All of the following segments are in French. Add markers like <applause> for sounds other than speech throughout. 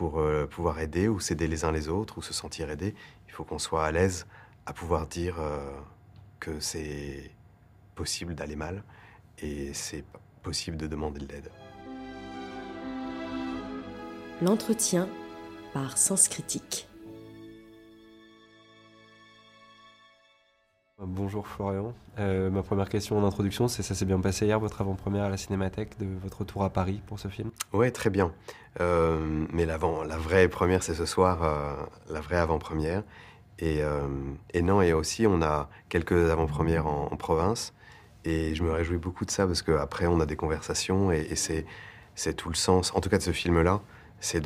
pour euh, pouvoir aider ou s'aider les uns les autres ou se sentir aidé, il faut qu'on soit à l'aise à pouvoir dire euh, que c'est possible d'aller mal et c'est possible de demander de l'aide. L'entretien par Sens Critique. Bonjour Florian. Euh, ma première question en introduction, c'est ça s'est bien passé hier votre avant-première à la Cinémathèque de votre retour à Paris pour ce film? Ouais, très bien. Euh, mais l'avant, la vraie première, c'est ce soir, euh, la vraie avant-première. Et, non, et aussi on a quelques avant-premières en, province. Et je me réjouis beaucoup de ça parce qu'après on a des conversations et, c'est, tout le sens, en tout cas de ce film-là, c'est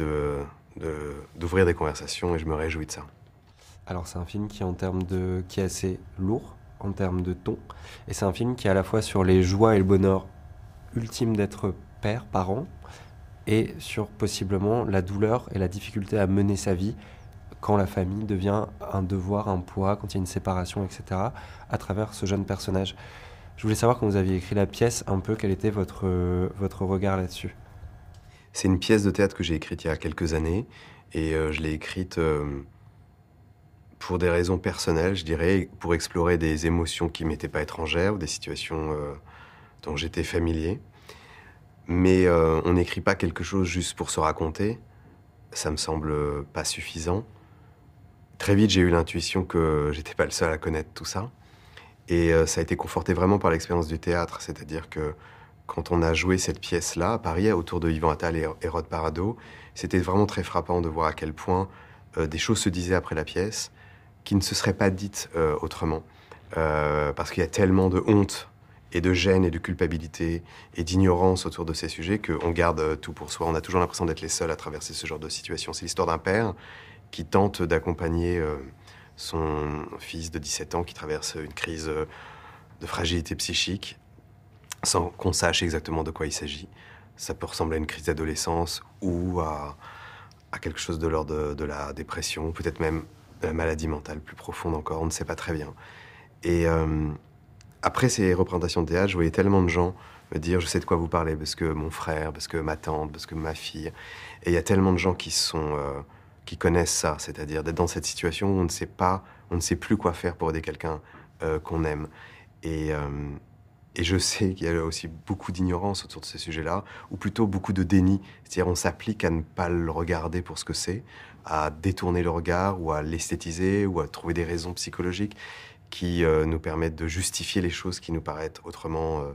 d'ouvrir des conversations et je me réjouis de ça. Alors c'est un film qui, en termes de, qui est assez lourd en termes de ton, et c'est un film qui est à la fois sur les joies et le bonheur ultime d'être père, parent, et sur possiblement la douleur et la difficulté à mener sa vie quand la famille devient un devoir, un poids, quand il y a une séparation, etc., à travers ce jeune personnage. Je voulais savoir quand vous aviez écrit la pièce, un peu quel était votre, votre regard là-dessus. C'est une pièce de théâtre que j'ai écrite il y a quelques années, et euh, je l'ai écrite... Euh, pour des raisons personnelles, je dirais, pour explorer des émotions qui m'étaient pas étrangères ou des situations euh, dont j'étais familier. Mais euh, on n'écrit pas quelque chose juste pour se raconter. Ça me semble pas suffisant. Très vite, j'ai eu l'intuition que j'étais pas le seul à connaître tout ça. Et euh, ça a été conforté vraiment par l'expérience du théâtre. C'est-à-dire que quand on a joué cette pièce-là à Paris, autour de Yvan Attal et Rod Parado, c'était vraiment très frappant de voir à quel point des choses se disaient après la pièce qui ne se serait pas dite euh, autrement. Euh, parce qu'il y a tellement de honte et de gêne et de culpabilité et d'ignorance autour de ces sujets qu'on garde euh, tout pour soi. On a toujours l'impression d'être les seuls à traverser ce genre de situation. C'est l'histoire d'un père qui tente d'accompagner son fils de 17 ans qui traverse une crise de fragilité psychique sans qu'on sache exactement de quoi il s'agit. Ça peut ressembler à une crise d'adolescence ou à, quelque chose de l'ordre de, la dépression, peut-être même maladie mentale plus profonde encore, on ne sait pas très bien. Et euh, après ces représentations de théâtre, je voyais tellement de gens me dire je sais de quoi vous parlez parce que mon frère, parce que ma tante, parce que ma fille. Et il y a tellement de gens qui sont euh, qui connaissent ça, c'est-à-dire d'être dans cette situation où on ne sait pas, on ne sait plus quoi faire pour aider quelqu'un euh, qu'on aime. Et, et je sais qu'il y a aussi beaucoup d'ignorance autour de ces sujets-là, ou plutôt beaucoup de déni. C'est-à-dire on s'applique à ne pas le regarder pour ce que c'est, à détourner le regard ou à l'esthétiser ou à trouver des raisons psychologiques qui euh, nous permettent de justifier les choses qui nous paraissent autrement euh,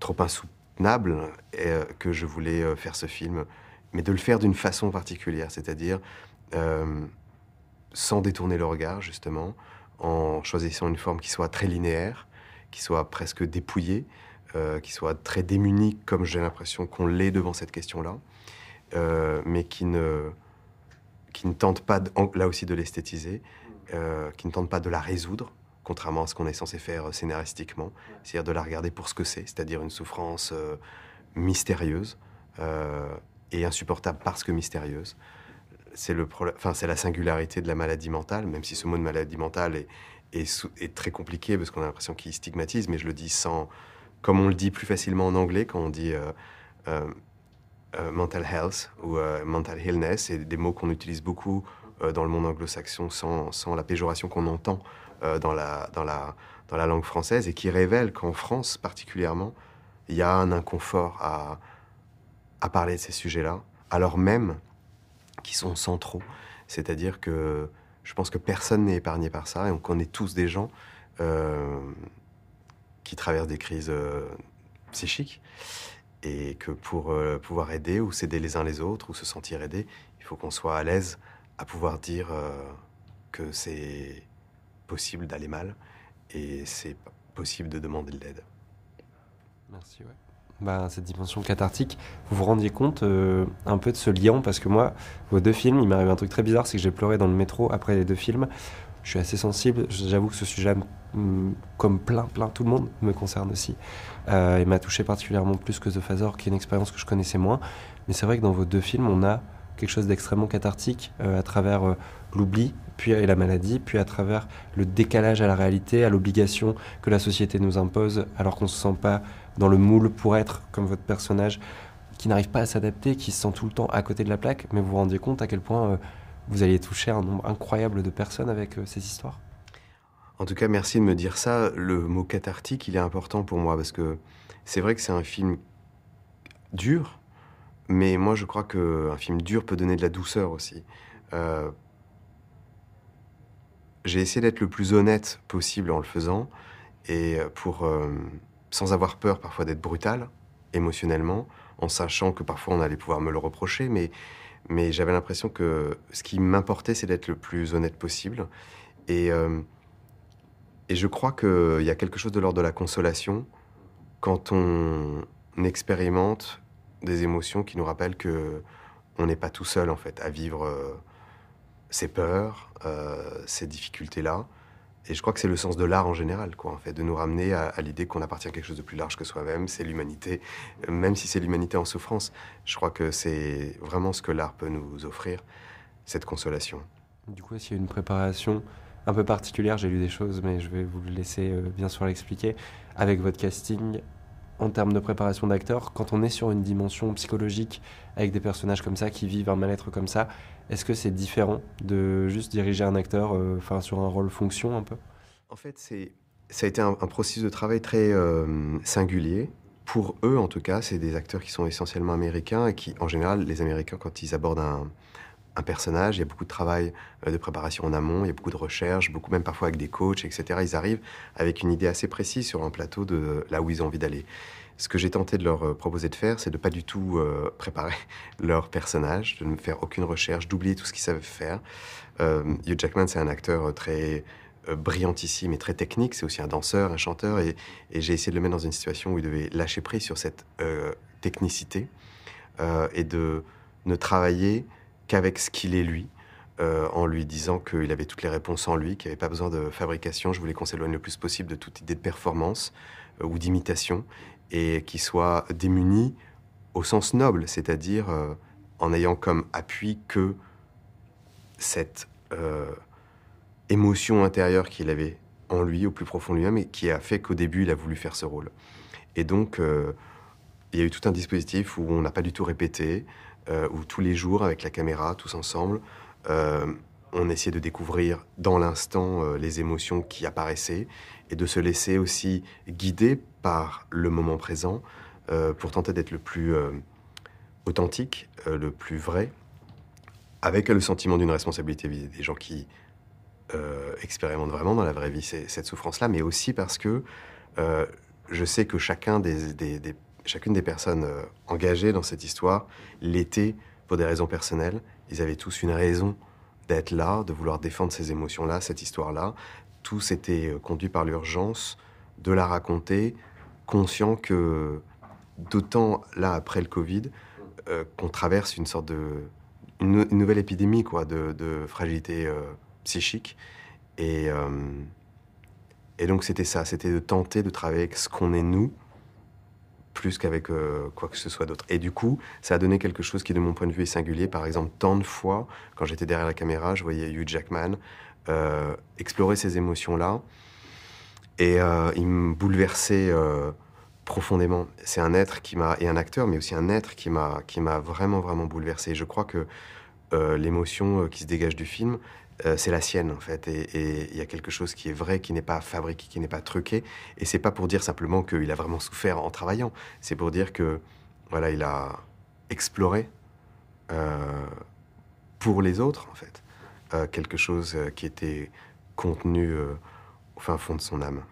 trop insoutenables et euh, que je voulais faire ce film, mais de le faire d'une façon particulière, c'est-à-dire sans détourner le regard justement, en choisissant une forme qui soit très linéaire, qui soit presque dépouillée, qui soit très démunie comme j'ai l'impression qu'on l'est devant cette question-là, mais qui ne qui ne tente pas, là aussi, de l'esthétiser, euh, qui ne tente pas de la résoudre, contrairement à ce qu'on est censé faire euh, scénaristiquement, c'est-à-dire de la regarder pour ce que c'est, c'est-à-dire une souffrance euh, mystérieuse et insupportable parce que mystérieuse. C'est le enfin, c'est la singularité de la maladie mentale, même si ce mot de maladie mentale est, est, très compliqué parce qu'on a l'impression qu'il stigmatise, mais je le dis sans, comme on le dit plus facilement en anglais quand on dit euh, mental health ou euh, mental illness, c'est des mots qu'on utilise beaucoup euh, dans le monde anglo-saxon sans, la péjoration qu'on entend dans, la, langue française et qui révèle qu'en France particulièrement, il y a un inconfort à parler de ces sujets-là, alors même qu'ils sont centraux. C'est-à-dire que je pense que personne n'est épargné par ça et on connaît tous des gens qui traversent des crises psychiques et que pour euh, pouvoir aider ou s'aider les uns les autres ou se sentir aidé, il faut qu'on soit à l'aise à pouvoir dire euh, que c'est possible d'aller mal et c'est possible de demander de l'aide. Merci, ouais. Bah, cette dimension cathartique, vous vous rendiez compte euh, un peu de ce lien parce que moi, vos deux films, il m'est arrivé un truc très bizarre, c'est que j'ai pleuré dans le métro après les deux films. Je suis assez sensible, j'avoue que ce sujet Mm, comme plein, plein, tout le monde me concerne aussi. Euh, et m'a touché particulièrement plus que The Phasor, qui est une expérience que je connaissais moins. Mais c'est vrai que dans vos deux films, on a quelque chose d'extrêmement cathartique euh, à travers euh, l'oubli, puis la maladie, puis à travers le décalage à la réalité, à l'obligation que la société nous impose, alors qu'on ne se sent pas dans le moule pour être comme votre personnage qui n'arrive pas à s'adapter, qui se sent tout le temps à côté de la plaque, mais vous vous rendiez compte à quel point vous alliez toucher un nombre incroyable de personnes avec ces histoires En tout cas, merci de me dire ça. Le mot cathartique, il est important pour moi parce que c'est vrai que c'est un film dur, mais moi je crois qu'un film dur peut donner de la douceur aussi. Euh, j'ai essayé d'être le plus honnête possible en le faisant, et pour, euh, sans avoir peur parfois d'être brutal émotionnellement, en sachant que parfois on allait pouvoir me le reprocher, mais, mais j'avais l'impression que ce qui m'importait, c'est d'être le plus honnête possible. Et, euh, et je crois qu'il y a quelque chose de l'ordre de la consolation quand on expérimente des émotions qui nous rappellent que on n'est pas tout seul en fait à vivre euh, ces peurs, euh, ces difficultés-là. Et je crois que c'est le sens de l'art en général, quoi, en fait, de nous ramener à, l'idée qu'on appartient à quelque chose de plus large que soi-même, c'est l'humanité, même si c'est l'humanité en souffrance. Je crois que c'est vraiment ce que l'art peut nous offrir, cette consolation. Du coup, s'il y a une préparation un peu particulière, j'ai lu des choses, mais je vais vous laisser euh, bien sûr l'expliquer, avec votre casting, en termes de préparation d'acteur, quand on est sur une dimension psychologique avec des personnages comme ça qui vivent un mal-être comme ça, est-ce que c'est différent de juste diriger un acteur euh, enfin sur un rôle fonction un peu? En fait, c'est ça a été un, processus de travail très euh, singulier. Pour eux, en tout cas, c'est des acteurs qui sont essentiellement américains et qui, en général, les Américains, quand ils abordent un, un personnage, il y a beaucoup de travail euh, de préparation en amont, il y a beaucoup de recherche, beaucoup même parfois avec des coachs, etc. Ils arrivent avec une idée assez précise sur un plateau de là où ils ont envie d'aller. Ce que j'ai tenté de leur euh, proposer de faire, c'est de pas du tout euh, préparer <laughs> leur personnage, de ne faire aucune recherche, d'oublier tout ce qu'ils savent faire. Hugh Jackman, c'est un acteur très brillantissime et très technique. C'est aussi un danseur, un chanteur, et, j'ai essayé de le mettre dans une situation où il devait lâcher prise sur cette technicité et de ne travailler qu'avec ce qu'il est lui, euh, en lui disant qu'il avait toutes les réponses en lui, qu'il n'y avait pas besoin de fabrication. Je voulais qu'on s'éloigne le plus possible de toute idée de performance euh, ou d'imitation et qu'il soit démuni au sens noble, c'est-à-dire euh, en ayant comme appui que cette émotion intérieure qu'il avait en lui, au plus profond lui-même, et qui a fait qu'au début, il a voulu faire ce rôle. Et donc, il y a eu tout un dispositif où on n'a pas du tout répété, euh, où tous les jours, avec la caméra, tous ensemble, euh, on essayait de découvrir dans l'instant euh, les émotions qui apparaissaient et de se laisser aussi guider par le moment présent pour tenter d'être le plus authentique, le plus vrai, avec le sentiment d'une responsabilité vis des gens qui expérimentent vraiment dans la vraie vie cette souffrance-là, mais aussi parce que je sais que chacun des, chacune des personnes euh, engagées dans cette histoire l'était pour des raisons personnelles. Ils avaient tous une raison d'être là, de vouloir défendre ces émotions-là, cette histoire-là. Tous étaient euh, conduits par l'urgence de la raconter, conscients que, d'autant là après le Covid, euh, qu'on traverse une sorte de. une, nouvelle épidémie, quoi, de, fragilité psychique. Et, et donc c'était ça, c'était de tenter de travailler avec ce qu'on est nous, plus qu'avec euh, quoi que ce soit d'autre. Et du coup, ça a donné quelque chose qui, de mon point de vue, est singulier. Par exemple, tant de fois, quand j'étais derrière la caméra, je voyais Hugh Jackman euh, explorer ces émotions-là. Et euh, il me bouleversait profondément. C'est un être qui m'a, et un acteur, mais aussi un être qui m'a, qui m'a vraiment, vraiment bouleversé. Je crois que l'émotion qui se dégage du film, euh, c'est la sienne en fait. Et il y a quelque chose qui est vrai, qui n'est pas fabriqué, qui n'est pas truqué. Et c'est pas pour dire simplement qu'il a vraiment souffert en travaillant. C'est pour dire que voilà, il a exploré euh, pour les autres en fait euh, quelque chose qui était contenu au fin fond de son âme.